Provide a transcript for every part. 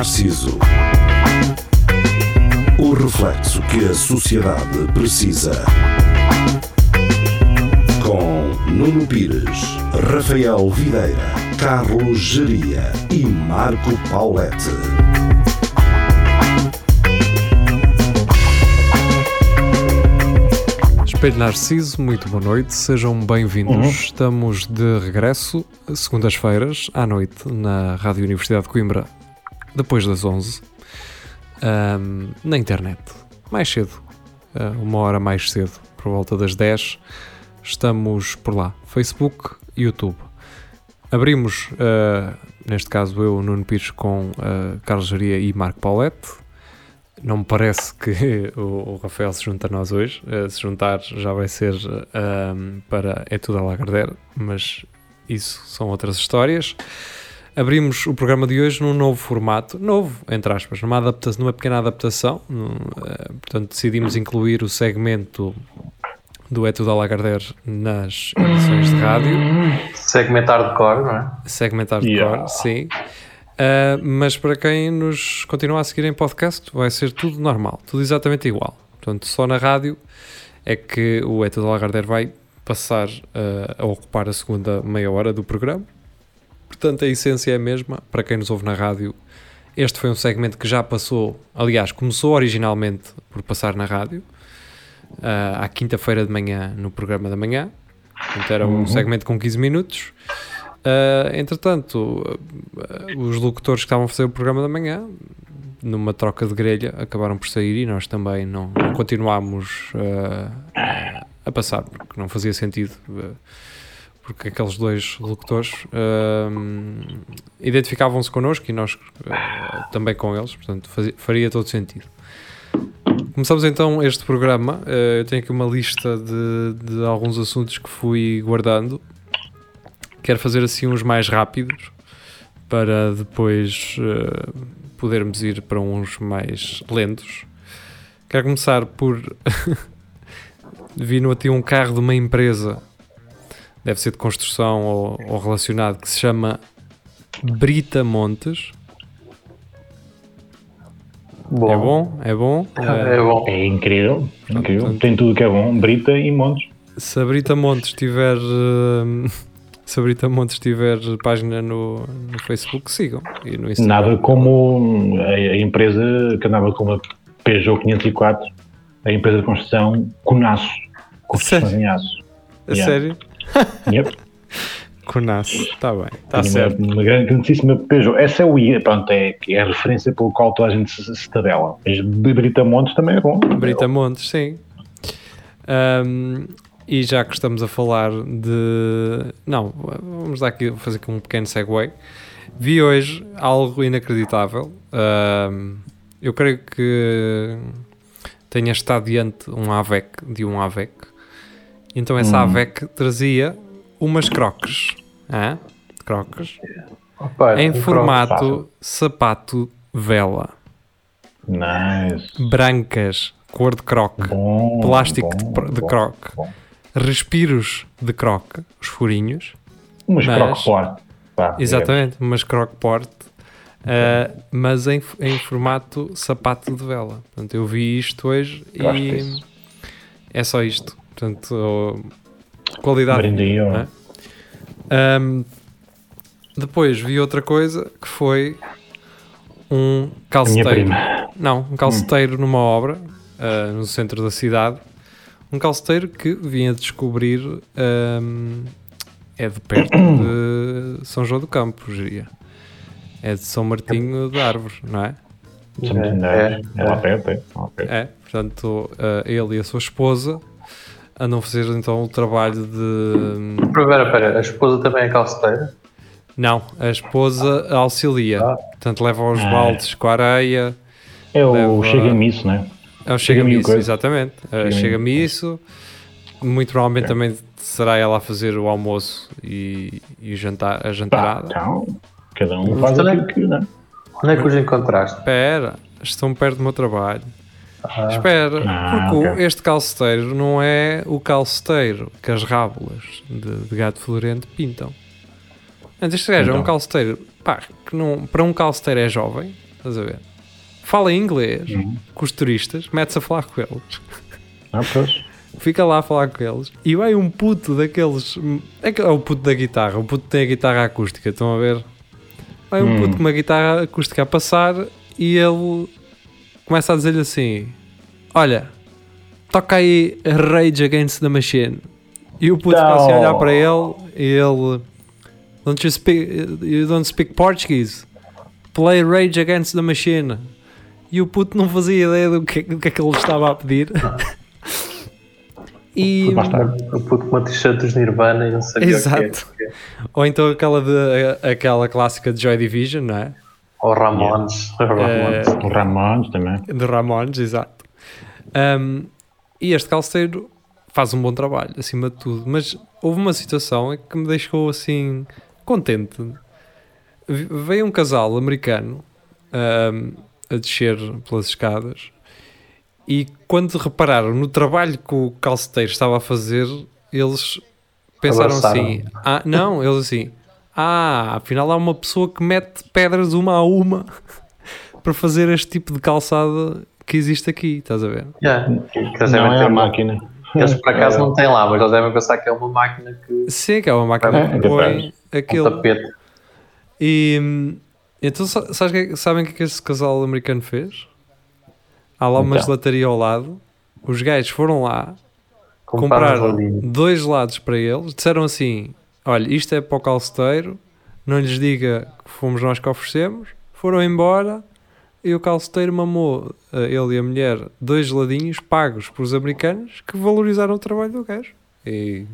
Narciso. O reflexo que a sociedade precisa. Com Nuno Pires, Rafael Videira, Carlos Geria e Marco Paulette. Espelho Narciso, muito boa noite, sejam bem-vindos. Uhum. Estamos de regresso, segundas-feiras, à noite, na Rádio Universidade de Coimbra, depois das 11, ahm, na internet, mais cedo, ah, uma hora mais cedo, por volta das 10, estamos por lá, Facebook, YouTube. Abrimos, ah, neste caso eu, Nuno Pires, com ah, Carlos Jaria e Marco Paulette. Não me parece que o, o Rafael se junta a nós hoje. Eh, se juntar já vai ser para É Tudo a Lagardère, mas isso são outras histórias. Abrimos o programa de hoje num novo formato, novo, entre aspas, numa, adaptação, numa pequena adaptação. num, eh, portanto, decidimos incluir o segmento do É Tudo a Lagardère nas edições de rádio. Segmentar de cor, não é? Segmentar de Yeah. cor, sim. Uh, mas para quem nos continua a seguir em podcast, vai ser tudo normal, tudo exatamente igual. Portanto, só na rádio é que o Eto de Lagardère vai passar uh, a ocupar a segunda meia hora do programa. Portanto, a essência é a mesma. Para quem nos ouve na rádio, este foi um segmento que já passou, aliás, começou originalmente por passar na rádio, uh, à quinta-feira de manhã, no programa da manhã. Era um segmento com 15 minutos. Uh, entretanto, uh, os locutores que estavam a fazer o programa da manhã, numa troca de grelha, acabaram por sair e nós também não, não continuámos a passar, porque não fazia sentido. Porque aqueles dois locutores uh, identificavam-se connosco e nós uh, também com eles, portanto fazia- faria todo sentido. Começamos então este programa. Uh, eu tenho aqui uma lista de, de alguns assuntos que fui guardando quero fazer assim uns mais rápidos para depois eh, podermos ir para uns mais lentos. Quero começar por. Vi no um carro de uma empresa, deve ser de construção ou, ou relacionado, que se chama Brita Montes. É bom? É bom? Eh, É bom. É incrível, incrível. Tem tudo que é bom, Brita e Montes. se a Brita Montes tiver. eh, se a Brita Montes tiver página no, no Facebook, sigam. E no Instagram. Nada como a, a empresa que andava com uma Peugeot 504, a empresa de construção Conaço. Construções em aço. A Yeah. sério? Yep. Conaço. Está bem. Está certo. Uma, uma grandíssima Peugeot. Essa é o I, pronto, é, é a referência pelo qual toda a gente se, se tabela. Mas de Brita Montes também é bom. Brita Montes, sim. Ahm, e já que estamos a falar de. Não, vamos dar aqui, fazer aqui um pequeno segue. Vi hoje algo inacreditável. Ahm, eu creio que tenha estado diante um AVEC, de um AVEC. Então essa Hum. AVEC trazia umas croques. Hã? Croques. Opa, em um formato fácil. sapato vela. Nice. Brancas, cor de croque. Bom, Plástico bom, de de bom, croque. respiros de croque, os furinhos, Mas, Mas- croque forte. Pá, exatamente, mas croque porte, uh, mas em, em formato sapato de vela. Portanto, eu vi isto hoje Gosto e disso. é só isto. Portanto, qualidade. Brinde não é? Um, depois vi outra coisa que foi um calceteiro. prima. Não, um calceteiro numa obra uh, no centro da cidade. Um calceteiro que vinha descobrir um, é de perto de São João do Campo, diria. É de São Martinho de Árvore, não é? É, é, é, lá perto, é. É, portanto, uh, ele e a sua esposa a fazer então o trabalho de. Espera, espera, a esposa também é calceteira? Não, a esposa auxilia. Ah. Portanto, leva os Ah. baldes com a areia. É o Leva- chega-me isso, não é? É o Chega-me isso, exatamente. Uh, Chega-me isso. Muito provavelmente também será ela a fazer o almoço e, e o jantar, a Pá, jantarada. então, cada um faz aquilo que, não é? Onde é que os encontraste? Espera, estão perto do meu trabalho. Ah, Espera, Ah, porque o- ok. este calceteiro não é o calceteiro que as rábulas de, de gato florento pintam. Antes, este gajo é um Então. calceteiro, pá, que não, para um calceteiro é jovem, estás a ver? Fala inglês Uhum. com os turistas, mete-se a falar com eles. Ah, pois. Fica lá a falar com eles e vai um puto daqueles. É que é o puto da guitarra, o puto tem a guitarra acústica, estão a ver? Vai um Hum. puto com uma guitarra acústica a passar e ele começa a dizer-lhe assim: Olha, toca aí Rage Against the Machine. E o puto fica assim a olhar para ele e ele. Don't you speak, you don't speak Portuguese? Play Rage Against the Machine. E o puto não fazia ideia do que, do que é que ele estava a pedir. e. O puto com uma t-shirt dos Nirvana e não sabia Exato. o que é. ou então aquela, de, aquela clássica de Joy Division, não é? Ou Ramones. Ramones. O Ramones também. De Ramones, exato. Um, e este calceiro faz um bom trabalho, acima de tudo. Mas houve uma situação que me deixou assim contente. Veio um casal americano um, a descer pelas escadas e quando repararam no trabalho que o calceteiro estava a fazer, eles pensaram Abraçaram. assim: ah, não, eles assim, ah, afinal há uma pessoa que mete pedras uma a uma para fazer este tipo de calçada que existe aqui, estás a ver? Yeah. Eles, Não devem é ter a uma- máquina. eles por acaso não têm lá, mas eles devem pensar que é uma máquina que. Sim, que é uma máquina É, que é põe Um aquilo. tapete. E então sa- sabes que- sabem o que é que esse casal americano fez? Há lá uma Então. gelataria ao lado. Os gajos foram lá, Compraram compraram dois lados para eles, disseram assim: Olha, isto é para o calceteiro, não lhes diga que fomos nós que oferecemos. Foram embora e o calceteiro mamou, eh, ele e a mulher, dois geladinhos pagos por os americanos que valorizaram o trabalho do gajo. E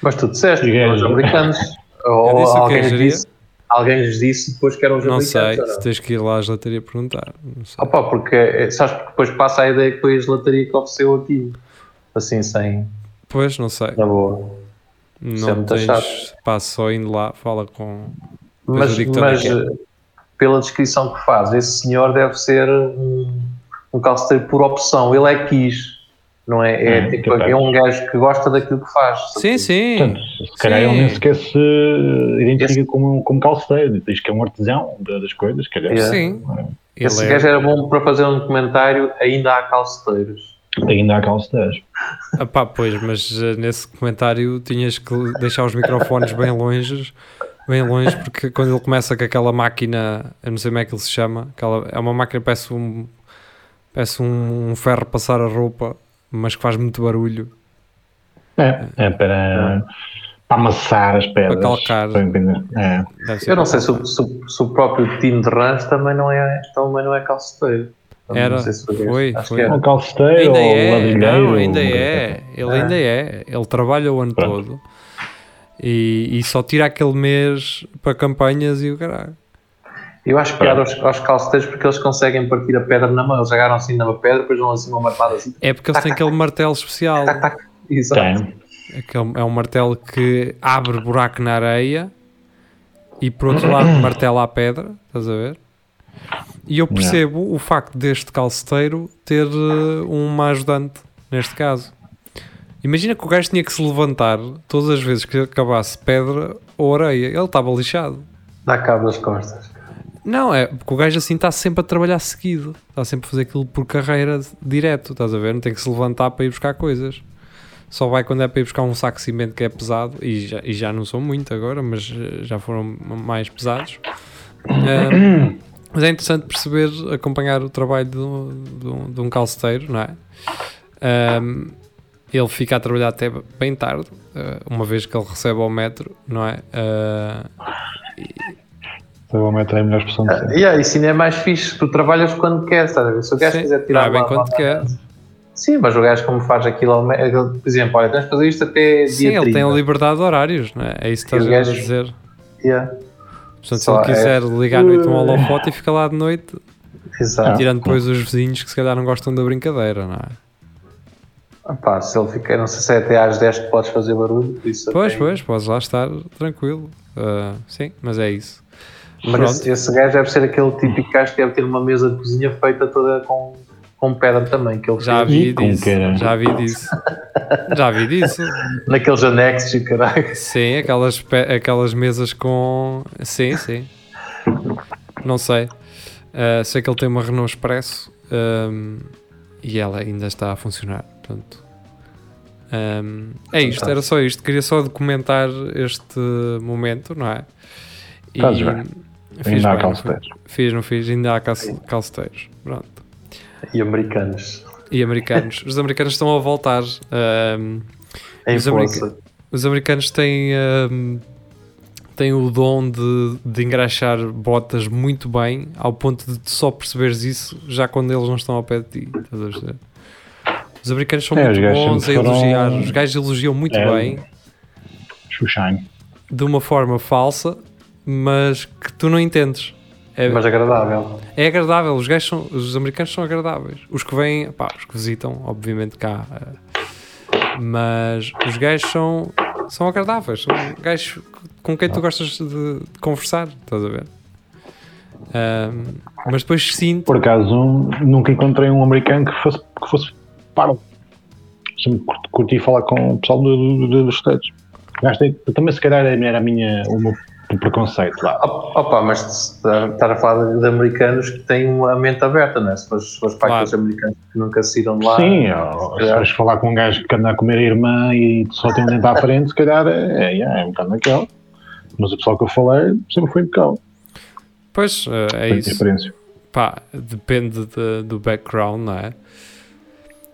Mas tu disseste, que eram os americanos. Ou disse que alguém, lhes disse, alguém lhes disse depois que eram os não americanos. sei, não? se tens que ir lá à gelataria perguntar. Não sei. Opa, porque eh, sabes porque depois passa a ideia que foi a gelataria que ofereceu aqui. Assim, sem. Pois, não sei. Na boa. É Não muito tens chato. passo só indo lá, fala com. Mas, mas é eh, pela descrição que faz, esse senhor deve ser um, um calceteiro por opção. Ele é que quis. Não é? É, É, tipo, é um gajo que gosta daquilo que faz. Sim, sim. Portanto, se calhar Sim. ele nem sequer se identifica como, como calceteiro, diz que é um artesão da- das coisas, se calhar. Yeah. Sim. Ele Esse é- gajo era bom para fazer um documentário. Ainda há calceteiros. Ainda há calceteiros. Ah pá, pois, mas eh, nesse comentário tinhas que deixar os microfones bem longe, bem longe, porque quando ele começa com aquela máquina, eu não sei como é que ele se chama, aquela, é uma máquina que parece um, parece um, um ferro passar a roupa, mas que faz muito barulho. É, é para, para amassar as pedras. Para calcar. É. Eu não sei se o, se se o próprio Tino de Rãs também não é, também não é calceteiro. Era, se foi, foi, acho foi. que era. Ou calceteiro, Ainda ou é, não, ainda ou- é, ele Ah. ainda é, ele trabalha o ano Pronto. todo e, e só tira aquele mês para campanhas e o caralho. Eu acho piada aos, aos calceteiros porque eles conseguem partir a pedra na mão. Eles agarram assim numa pedra, depois vão assim uma martelada assim. É porque eles têm aquele martelo especial. Exato. Aquele, é um martelo que abre buraco na areia e por outro lado martela a pedra, estás a ver? E eu percebo o facto deste calceteiro ter eh, uma ajudante, neste caso. Imagina que o gajo tinha que se levantar todas as vezes que acabasse pedra ou areia. Ele estava lixado. Dá cabo das costas. Não, é porque o gajo assim está sempre a trabalhar seguido. Está sempre a fazer aquilo por carreira direto, estás a ver? Não tem que se levantar para ir buscar coisas. Só vai quando é para ir buscar um saco de cimento que é pesado, e já, e já não são muito agora, mas eh, já foram mais pesados. Ahm, mas é interessante perceber, acompanhar o trabalho de um- de um- de um calceteiro, não é? Ahm, ele fica a trabalhar até bem tarde, eh, uma vez que ele recebe ao metro, não é? Ah, Provavelmente é a melhor expressão de Ah, sempre. yeah, isso ainda é mais fixe. Tu trabalhas quando queres, estás a ver? Se o gajo sim, quiser tirar não é bem lá- quando quer. Sim, mas o gajo como faz aquilo, aquele- por exemplo, olha, tens de fazer isto até Sim, dia ele 30. tem a liberdade de horários, não é? É isso que E o estás a gajo- dizer. Yeah, Portanto, se ele é- quiser ligar à noite um holofote e fica lá de noite, Exato. tirando depois os vizinhos que se calhar não gostam da brincadeira, não é? Ah, pá, se ele fica, não sei se é até às 10 que podes fazer barulho, isso Pois, até- pois, podes lá estar tranquilo. Ah, sim, mas é isso. Mas esse, esse gajo deve ser aquele típico gajo que deve ter uma mesa de cozinha feita toda com, com pedra também, que ele Já vi disso. Já vi disso. Já vi disso. naqueles anexos e caralho. Sim, aquelas, aquelas mesas com. Sim, sim. Não sei. Uh, sei que ele tem uma Renault Expresso um, e ela ainda está a funcionar. Portanto, um, é isto, era só isto. Queria só documentar este momento, não é? E Fazes bem. Fiz, Ainda há bem, não calceteiros. fiz? não fiz, ainda há calce- calceteiros. Pronto. E americanos. E americanos. Os americanos estão a voltar. um, Em Os america- os americanos têm, um, têm o dom de, de engraxar botas muito bem, ao ponto de tu só perceberes isso já quando eles não estão ao pé de ti. Estás a perceber? Os americanos são É, muito bons a sempre foram- elogiar. Os gajos elogiam muito É. bem, Xuxane. de uma forma falsa, mas que tu não entendes. É, Mas agradável. é agradável, os gajos são, os americanos são agradáveis. Os que vêm, pá, os que visitam, obviamente cá. eh, mas os gajos são, são agradáveis, são gajos com quem tu gostas de, de conversar, estás a ver? Ahm, mas depois sinto, Por acaso, nunca encontrei um americano que fosse, que fosse parvo. Sempre curti, falar com o pessoal do- do- do- dos Estados. Também se calhar era a minha, o meu preconceito lá. Op- Opa, mas se estar a falar de americanos que têm uma mente aberta, não é? Se fores, fores para Claro. aqueles americanos que nunca saíram de lá. Sim, ó, se fores falar com um gajo que anda a comer a irmã e só tem um dente à frente, se calhar é, é, é um bocado naquela. Mas o pessoal que eu falei sempre foi impecável. pois eh, é isso. diferença. pá, depende de- do background, não é?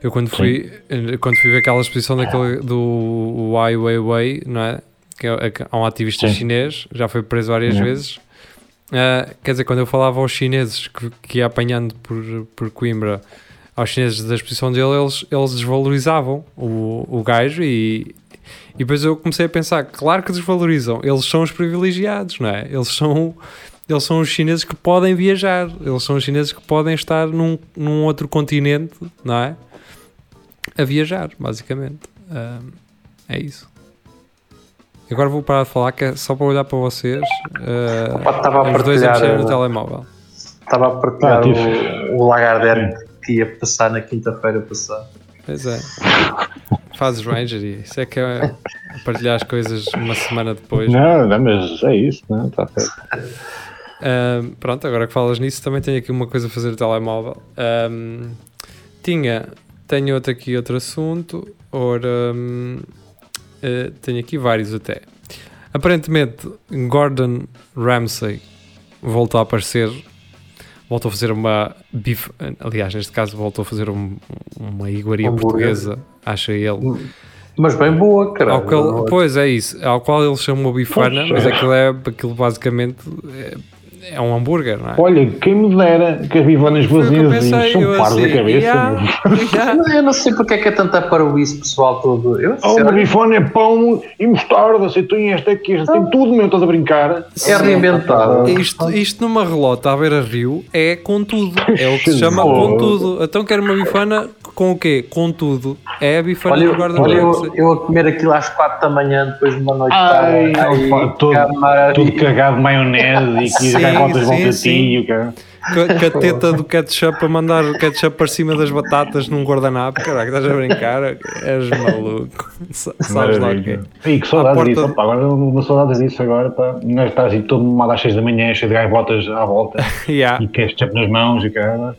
Eu quando fui, eh, quando fui ver aquela exposição daquele, do Ai Weiwei, não é? Que é, é que um ativista Sim. chinês, já foi preso várias Sim. vezes. Ah, quer dizer, quando eu falava aos chineses que, que ia apanhando por, por Coimbra, aos chineses da exposição dele, eles, eles desvalorizavam o, o gajo e, e depois eu comecei a pensar, claro que desvalorizam, eles são os privilegiados, não é? Eles são, eles são os chineses que podem viajar, eles são os chineses que podem estar num, num outro continente, não é? A viajar, basicamente. Ah, é isso. Agora vou parar de falar, que é só para olhar para vocês. Opa, estava a os dois a no eh, telemóvel. Estava a partilhar Ah, tive- o, o Lagardère que ia passar na quinta-feira passada. Pois é. Fazes Ranger e isso é que é partilhar as coisas uma semana depois. Não, não, mas é isso, não está certo. Ahm, pronto, agora que falas nisso, também tenho aqui uma coisa a fazer no telemóvel. Ahm, tinha, tenho outro aqui, outro assunto. Ora, hum, eh, tenho aqui vários até. Aparentemente, Gordon Ramsay voltou a aparecer. Voltou a fazer uma bife. Aliás, neste caso, voltou a fazer um- uma iguaria Hambúrguer. portuguesa, acha ele. Mas bem boa, caralho. Qual, pois é isso, ao qual ele chamou bifana, mas é. aquilo, é, aquilo basicamente é, é um hambúrguer, não é? Olha, quem me dera que as bivanas vazias são eu paros da assim, cabeça. yeah, yeah. Eu não sei porque é que é tanta para o isso, pessoal todo. Eu, Oh, uma bifona é pão e mostarda, se tem esta aqui, esta tem tudo, meu, estás a brincar. é reinventado. Isto, isto numa relota à beira-rio é com tudo, é o que se chama Oh. com tudo. Então quero uma bifana com o quê? Com tudo. É a bifana Olha, do eu, guarda olha eu, eu a comer aquilo às 4 da manhã, depois de uma noite Ai, tarde, aí, opa, todo, cama, tudo e- cagado de maionese e que Sim, as gaivotas vão sim, para sim. ti. e o cara. Com a- com a teta do ketchup a mandar o ketchup para cima das batatas num guardanapo. Caraca, estás a brincar? És maluco. Sa- Sabes lá o quê? E que saudades disso, de- pá, agora uma saudades disso agora, pá. Um gajo está assim todo mamado às 6 da manhã, cheio de gaivotas à volta Yeah, e ketchup nas mãos e cara.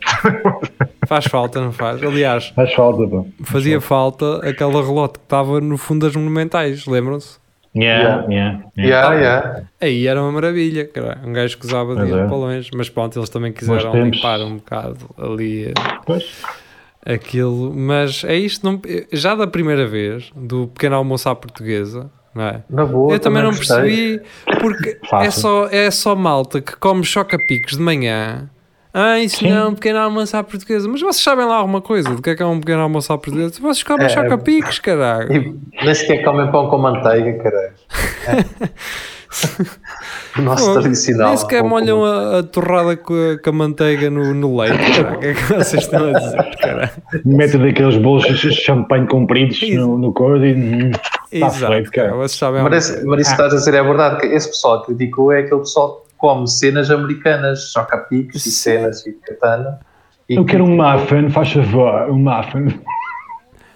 Faz falta, não faz? Aliás, Faz falta, pá. fazia falta aquela relote que estava no fundo das monumentais, lembram-se? Yeah, yeah, yeah. Yeah, yeah. Aí era uma maravilha, cara. um gajo que usava de é. para longe, mas pronto, eles também quiseram limpar um bocado ali Pois. aquilo, mas é isto, não- já da primeira vez, do pequeno almoço à portuguesa, não é? Na boa, Eu também não gostei. percebi, porque é só, é só malta que come choca-picos de manhã. Ah, isso Sim. não é um pequeno almoço à portuguesa. Mas vocês sabem lá alguma coisa do que é que é um pequeno almoço à portuguesa? Vocês comem É, choca-picos, caralho. E nem sequer comem pão com manteiga, caralho. É. O nosso Pô, tradicional. Nem sequer com molham a, a torrada com a, com a manteiga no, no leite. caralho. O que é que vocês estão a dizer, caralho? Mete daqueles bolos de champanhe compridos no, no couro e. hum, Está Exato, feito, cara. Vocês sabem Mas, mas isso que estás a dizer é verdade, que esse pessoal que criticou é aquele pessoal come cenas americanas, choca-picos e cenas e katana. E Eu quero um muffin, faz favor, um muffin.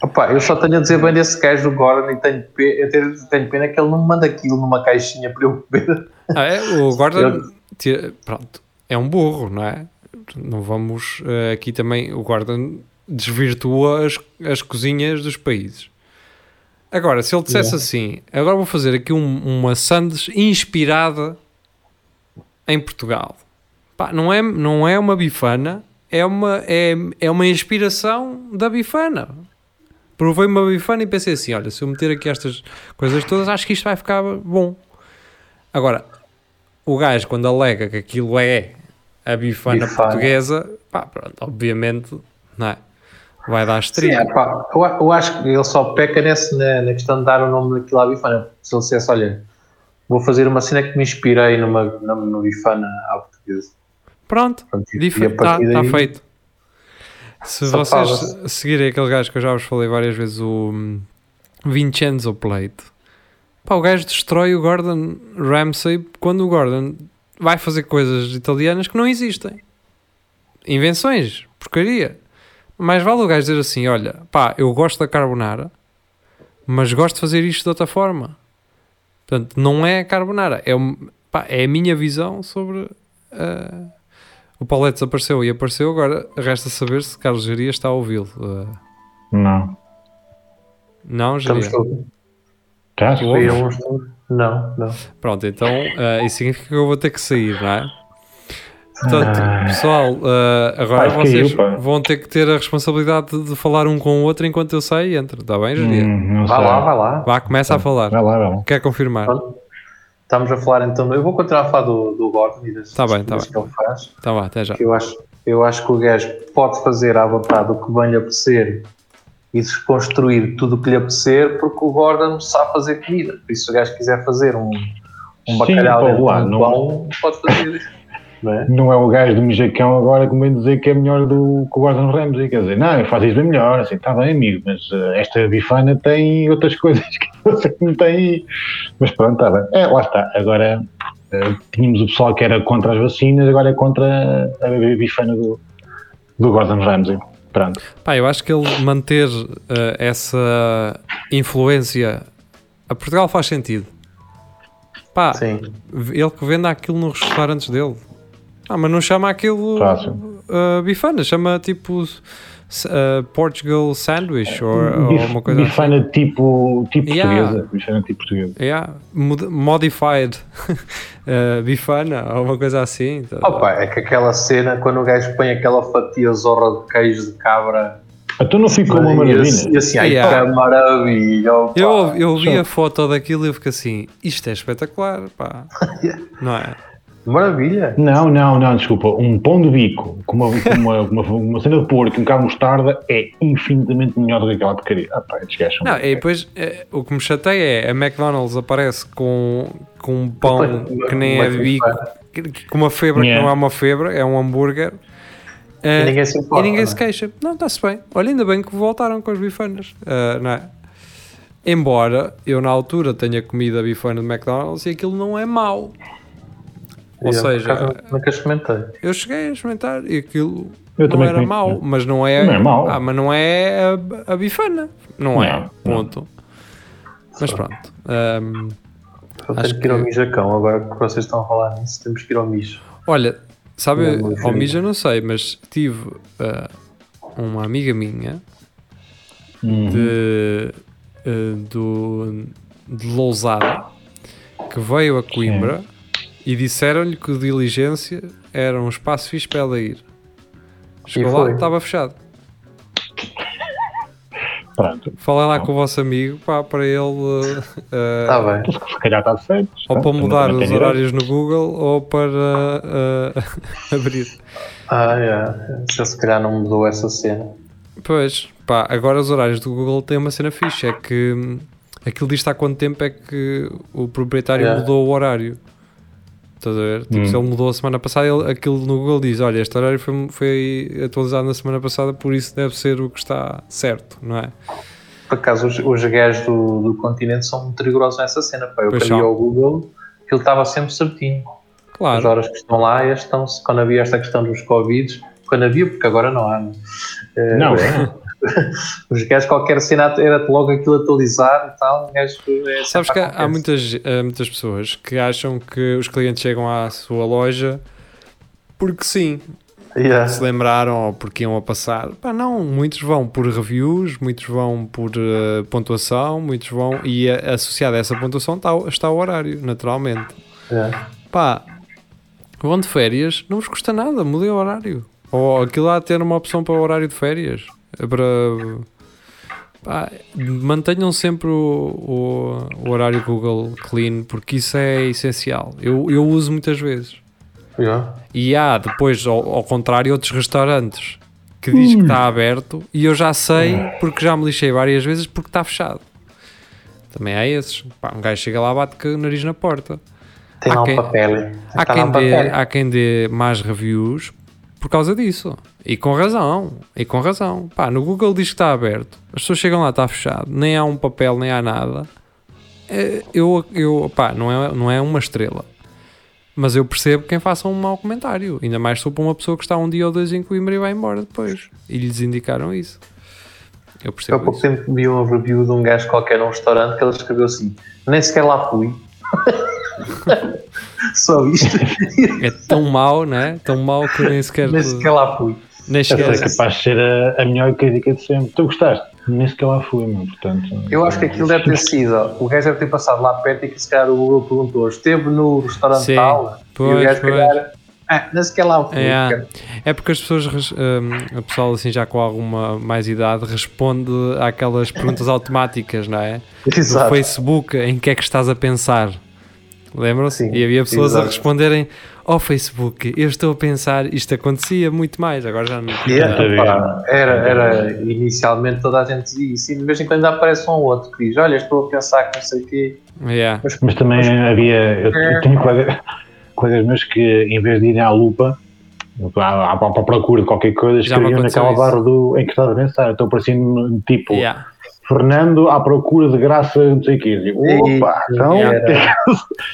Opa, eu só tenho a dizer bem desse gajo do Gordon e tenho, pe- eu tenho, tenho pena que ele não me manda aquilo numa caixinha para eu beber. Ah, é? O Gordon, Eu- tira- pronto, é um burro, não é? não vamos eh, aqui também. O Gordon desvirtua as, as cozinhas dos países. Agora, se ele dissesse Yeah. assim, agora vou fazer aqui um- uma sandes inspirada em Portugal. Pá, não é, não é uma bifana, é uma, é, é uma inspiração da bifana. Provei uma bifana e pensei assim: olha, se eu meter aqui estas coisas todas, acho que isto vai ficar bom. Agora, o gajo, quando alega que aquilo é a bifana, Bifana. portuguesa, pá, pronto, obviamente, não é? Vai dar Sim, estribo. é, pá, eu, eu acho que ele só peca nesse, na, na questão de dar o nome daquilo à bifana. Se ele dissesse, olha, vou fazer uma cena que me inspirei numa, numa bifana à portuguesa. Pronto, Está daí- tá feito. Se vocês seguirem aquele gajo que eu já vos falei várias vezes, o hum, Vincenzo Plate, pá, o gajo destrói o Gordon Ramsay quando o Gordon vai fazer coisas italianas que não existem. Invenções, porcaria. Mais vale o gajo dizer assim: olha, pá, eu gosto da carbonara, mas gosto de fazer isto de outra forma. Portanto, não é a carbonara, é, pá, é a minha visão sobre. ah, o Paulette desapareceu e apareceu, agora resta saber se Carlos Geria está a ouvi-lo. Ah, Não. não, Geria? Estamos Não, não. Pronto, então ah, isso significa que eu vou ter que sair, não é? Portanto, Ah. pessoal, ah, agora caiu, vocês vão ter que ter a responsabilidade de, de falar um com o outro enquanto eu saio e entro. Está bem, Geria? Hum, Vai lá, vai lá. Vá, começa a falar. Vai lá, vai lá. Quer confirmar? Estamos a falar então. Eu vou continuar a falar do, do Gordon e das Tá bem, tá coisas que ele faz. Então vá, até já. Eu acho, eu acho que o gajo pode fazer à vontade o que bem lhe apetecer e desconstruir tudo o que lhe apetecer, porque o Gordon sabe fazer comida. Por isso, se o gajo quiser fazer um, um Sim, bacalhau lá, de um não- pão, pode fazer isso. Não é? Não é o gajo do Mijacão agora que vem dizer que é melhor do que o Gordon Ramsay. Quer dizer, não, eu faço isso bem melhor, assim, está bem, amigo, mas eh, esta bifana tem outras coisas que você não tem. Mas pronto, está bem. É, lá está. Agora eh, tínhamos o pessoal que era contra as vacinas, agora é contra a bifana do, do Gordon Ramsay. Pronto. Pá, eu acho que ele manter ah, essa influência a Portugal faz sentido. Pá, Sim. ele que venda aquilo nos restaurantes dele. Ah, mas não chama aquilo uh, bifana, chama tipo uh, Portugal Sandwich ou, ou Bif- uma coisa assim. bifana tipo, tipo Yeah. portuguesa. Bifana tipo portuguesa. Yeah, mod- modified uh, bifana ou uma coisa assim. tá- Opa, é que aquela cena, quando o gajo põe aquela fatia zorra de queijo de cabra Então não ficou uma maravilha. assim, e assim ai, Yeah. que maravilha. opa. Eu, eu vi a foto daquilo e eu fico assim, isto é espetacular, pá. Não é? Maravilha. Não, não, não, desculpa. Um pão de bico com uma, com uma, uma, uma cena de porco e um bocado de mostarda é infinitamente melhor do que aquela porcaria. Ah, pá, Não, e depois eh, o que me chateia é a McDonald's aparece com, com um pão que nem é de bico, que- que- com uma febre que Yeah. não é uma febre, é um hambúrguer. E Eh, ninguém se importa. E ninguém se não é? queixa. Não, está-se bem. Olha, ainda bem que voltaram com as bifanas. Ah, não é? Embora eu na altura tenha comido a bifana do McDonald's e aquilo não é mau. Ou Eu, seja, nunca experimentei. eu cheguei a experimentar e aquilo Eu não era mau, mas não é, Não é mau. Ah, mas não é a, a bifana. Não, é. Não, não. Ponto. Mas pronto. Ahm, Eu Acho que ir ao mijacão, agora que vocês estão a falar nisso, temos que ir ao mijo. olha, sabe, não ao sei. Mija não sei, mas tive ah, uma amiga minha Uhum. de, eh, do, de Lousada que veio a Coimbra e disseram-lhe que o Diligência era um espaço fixe para ela ir. Chegou lá, estava fechado. Pronto. Falei lá com o vosso amigo pá, para ele Está Tá bem. Se calhar está certo. ou Está, para mudar os horários no Google ou para eh, abrir. Ah, é. Já se calhar não mudou essa cena. Pois, pá, agora os horários do Google têm uma cena fixe, é que hum, aquilo diz há quanto tempo é que o proprietário Yeah. mudou o horário. Estás a ver? Tipo, Hum. se ele mudou a semana passada, ele- aquilo no Google diz: Olha, este horário foi, foi atualizado na semana passada, por isso deve ser o que está certo, não é? Por acaso, os, os gajos do, do continente são muito rigorosos nessa cena. Pá. Eu Pois ia ao Google, aquilo estava sempre certinho. As Claro, horas que estão lá, estão-se. Quando havia esta questão dos Covid, quando havia, porque agora não há. né? Não, Os gajos, qualquer cena era logo aquilo atualizar e tal. gajo é sabes que há muitas, há muitas pessoas que acham que os clientes chegam à sua loja porque sim. Yeah. se lembraram ou porque iam a passar. Pá, não, muitos vão por reviews, muitos vão por eh, pontuação, muitos vão. E a- associado a essa pontuação está, o- está o horário, naturalmente. Yeah. Pá, vão de férias, não vos custa nada, mudem o horário. Ou aquilo de ter uma opção para o horário de férias. Para. Mantenham sempre o, o, o horário Google clean, porque isso é essencial. Eu, eu uso muitas vezes. Yeah. E há depois, ao, ao contrário, outros restaurantes que diz que está aberto e eu já sei porque já me lixei várias vezes porque está fechado. Também há esses. Pá, um gajo chega lá bate com o nariz na porta. Tem Há lá um quem- papel. Há quem, um dê, papel. há quem dê mais reviews por causa disso. E com razão. E com razão. Pá, no Google diz que está aberto. As pessoas chegam lá, está fechado. Nem há um papel, nem há nada. É, Eu, eu pá, não é, não é uma estrela. Mas eu percebo quem faça um mau comentário. Ainda mais se for para uma pessoa que está um dia ou dois em Coimbra e vai embora depois. E lhes indicaram isso. Eu Há percebo pouco isso. tempo vi uma review de um gajo qualquer num restaurante que ele escreveu assim: nem sequer lá fui. Só isto. É tão mau, né? Tão mau que nem sequer. nem sequer lá fui. Nem Essa sequer é capaz de ser a, a melhor crítica de sempre. Tu gostaste? Nem sequer lá fui, meu, portanto. Eu acho que aquilo deve ter sido. O gajo deve ter passado lá perto e que se calhar o Google perguntou: esteve no restaurante Sim, tal? e pois, o gajo, pois. calhar, ah, nem sequer lá fui. É, cara." é porque as pessoas, hum, a pessoal assim já com alguma mais idade, responde àquelas perguntas automáticas, não é? Do Exato. Facebook, em que é que estás a pensar? Lembram-se? Sim, E havia pessoas a responderem ao Facebook, eu estou a pensar, isto acontecia muito mais, agora já não. Yeah, era, era inicialmente toda a gente dizia isso e de vez em quando aparece um ou outro que diz: Olha, estou a pensar que não sei o quê. Yeah. Mas também havia. Eu, É. eu tenho colega- colegas meus que, em vez de irem à lupa, à, à, à procura de qualquer coisa, escreviam naquela barra do, em que estás a pensar. Estou parecendo tipo Yeah. Fernando à procura de graça, não sei o quê. Eu digo, Opa, E- então, era.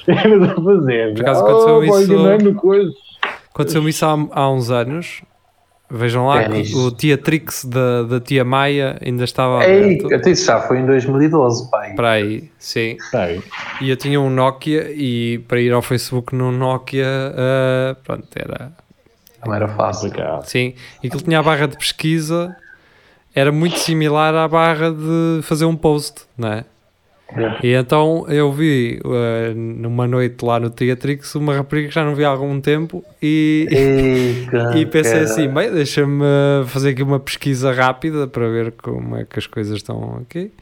que é que andas a fazer? Por acaso Oh, aconteceu vai isso-. Aconteceu-me isso há, há uns anos. Vejam lá, que o Teatrix da, da tia Maia ainda estava Ei, aberto. até isso já foi em 2012, pai. Para aí, sim. Aí. E eu tinha um Nokia e para ir ao Facebook no Nokia, ah, pronto, era Não era fácil. Sim. E aquilo tinha a barra de pesquisa, era muito similar à barra de fazer um post, não é? E então eu vi ah, numa noite lá no Teatrix uma rapariga que já não via há algum tempo e, e pensei cara. assim, bem, deixa-me fazer aqui uma pesquisa rápida para ver como é que as coisas estão aqui.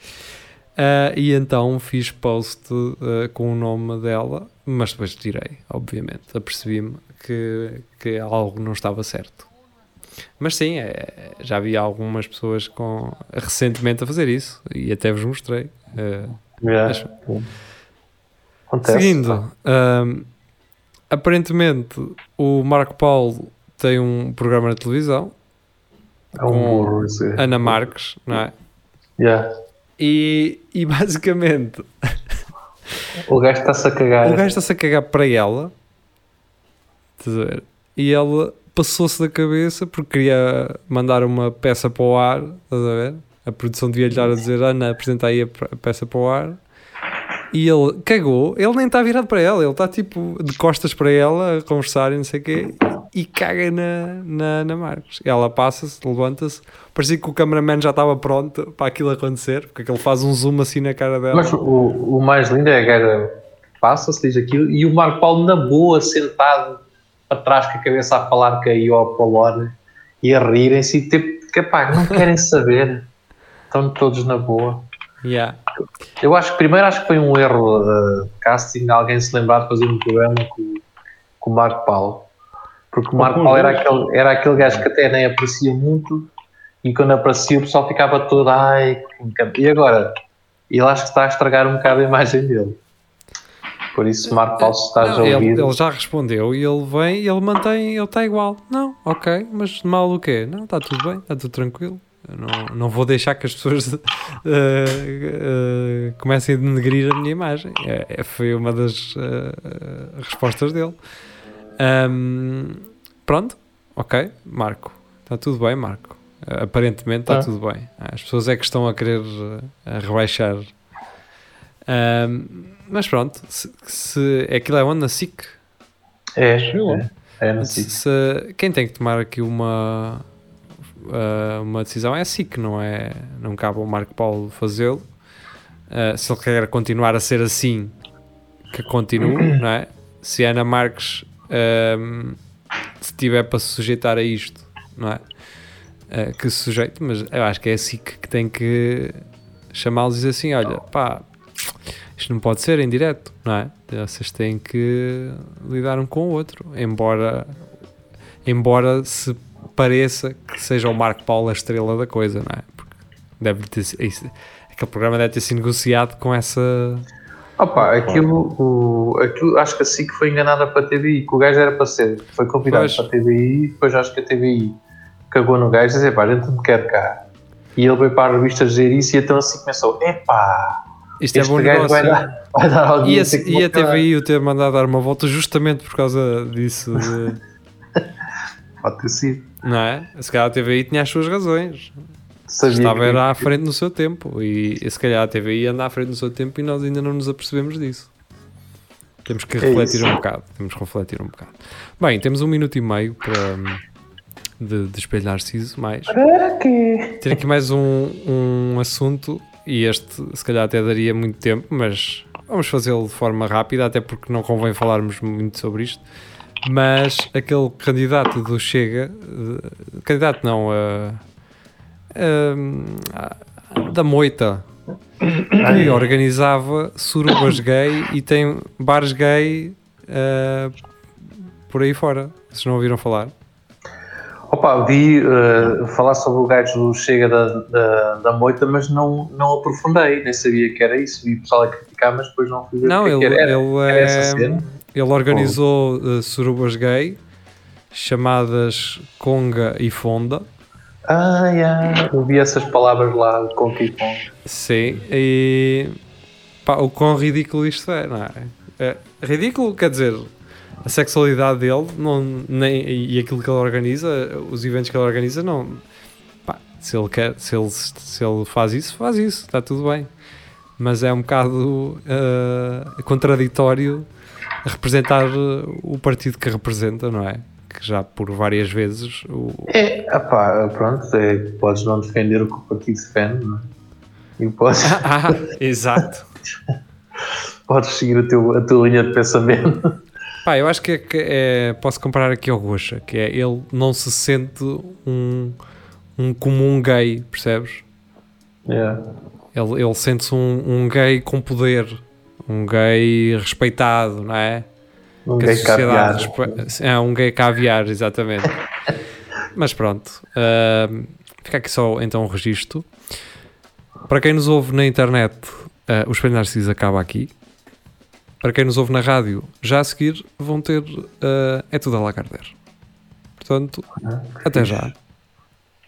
Ah, e então fiz post ah, com o nome dela, mas depois tirei, obviamente. Apercebi-me que, que algo não estava certo. Mas sim, é- já vi algumas pessoas com, recentemente a fazer isso e até vos mostrei. Ah, Yeah. Mas- Acontece. Seguindo, ahm, aparentemente o Marco Paulo tem um programa na televisão, É um com burro. Ana Marques, não é? Yeah. E, e basicamente O gajo está-se a cagar. o gajo está-se a cagar para ela, estás a ver? E ela passou-se da cabeça porque queria mandar uma peça para o ar, estás a ver? A produção devia lhe dar a dizer: Ana, apresenta aí a pe- a peça para o ar. E ele cagou, ele nem está virado para ela, ele está tipo de costas para ela a conversar e não sei o quê, e caga na, na, na Marcos. Ela passa-se, levanta-se, parecia que o cameraman já estava pronto para aquilo acontecer, porque ele faz um zoom assim na cara dela. Mas o, o mais lindo é gaja passa-se, diz aquilo, e o Marco Paulo na boa, sentado para trás com a cabeça a falar com a Io Polone e a rirem-se e tipo, que pá, não querem saber. Estão todos na boa. Yeah. Eu acho que primeiro acho que foi um erro de casting alguém se lembrar de fazer um programa com, com o Marco Paulo. Porque o Marco Paulo era aquele, era aquele gajo que até nem aparecia muito e quando aparecia o pessoal ficava todo ai, que encanto." e agora ele acho que está a estragar um bocado a imagem dele. Por isso, Marco Paulo, se estás Não, a ele, ouvir, ele já respondeu e ele vem e ele mantém, ele está igual. Não, ok, mas mal o quê? Não, está tudo bem, está tudo tranquilo. Eu não, não vou deixar que as pessoas eh, eh, comecem a denegrir a minha imagem. É, é- foi uma das eh, respostas dele. Ahm, pronto, ok, Marco. Está tudo bem, Marco. Aparentemente está Tá. tudo bem. As pessoas é que estão a querer a rebaixar. Ahm, mas pronto, se, se aquilo é onde na SIC, é, lá. é. É na SIC. Se- quem tem que tomar aqui uma, ah, uma decisão é a SIC, não é? Não cabe ao Marco Paulo fazê-lo. Ah, se ele quer continuar a ser assim, que continue, não é? Se a Ana Marques ahm, se tiver para se sujeitar a isto, não é? Ah, que se sujeite, mas eu acho que é a SIC que tem que chamá-los e dizer assim: olha, pá, isto não pode ser em direto, não é? Vocês têm que lidar um com o outro, embora, embora se pareça que seja o Marco Paulo a estrela da coisa, não é? Porque deve ter isso- aquele programa deve ter sido negociado com essa. Opa, aquilo, o, aquilo, acho que a SIC foi enganada para a TVI, que o gajo era para ser, foi convidado Pois. para a TVI, depois acho que a TVI cagou no gajo e disse, pá, a gente não quer cá. E ele veio para a revista dizer isso e então a SIC começou, epá, Isto é este bom gajo vai negócio. dar, vai dar E a, e a o caralho." TVI o ter mandado dar uma volta justamente por causa disso, de- Pode ter sido. não é? Se calhar a TVI tinha as suas razões. Sabia Estava que- era à frente no seu tempo e, e se calhar a TVI anda à frente no seu tempo e nós ainda não nos apercebemos disso. Temos que É refletir isso. um bocado. Temos que refletir um bocado. Bem, temos um minuto e meio para hum, de, de Narciso mais. Ter aqui mais um, um assunto e este se calhar até daria muito tempo, mas vamos fazê-lo de forma rápida, até porque não convém falarmos muito sobre isto. Mas aquele candidato do Chega, eh, candidato não, eh, eh, da Moita, que organizava surubas gay e tem bares gay por aí fora. Vocês não ouviram falar? Opa, vi eh, falar sobre o gajo do Chega da, da, da Moita, mas não, não aprofundei, nem sabia que era isso. Vi o pessoal a criticar, mas depois não fui ver Não, o que é ele, que era. Ele era essa é. cena? Ele organizou uh, surubas gay chamadas Conga e Fonda. Ah, yeah. eu vi essas palavras lá com que com. Sim, e pá, o quão ridículo isto é, não é? É ridículo, quer dizer, a sexualidade dele não, nem, e aquilo que ele organiza, os eventos que ele organiza, não. pá, se, ele quer, se, ele, se ele faz isso, faz isso, está tudo bem. Mas é um bocado uh, contraditório representar uh, o partido que representa, não é? Que já por várias vezes o, É, opá, pronto, é, podes não defender o que o partido defende, não é? E podes, ah, exato. podes seguir a, teu, a tua linha de pensamento. Pá, eu acho que, é, que é- posso comparar aqui ao Rocha, que é ele não se sente um, um comum gay, percebes? Yeah. Ele, ele sente-se um, um gay com poder, um gay respeitado, não é? Um Que a gay caviar. É um gay caviar, exatamente. Mas pronto, ahm, fica aqui só então um registro. Para quem nos ouve na internet, ah, o Espelho Narciso acaba aqui. Para quem nos ouve na rádio, já a seguir vão ter ah, É Tudo a Lagardère. Portanto, até já.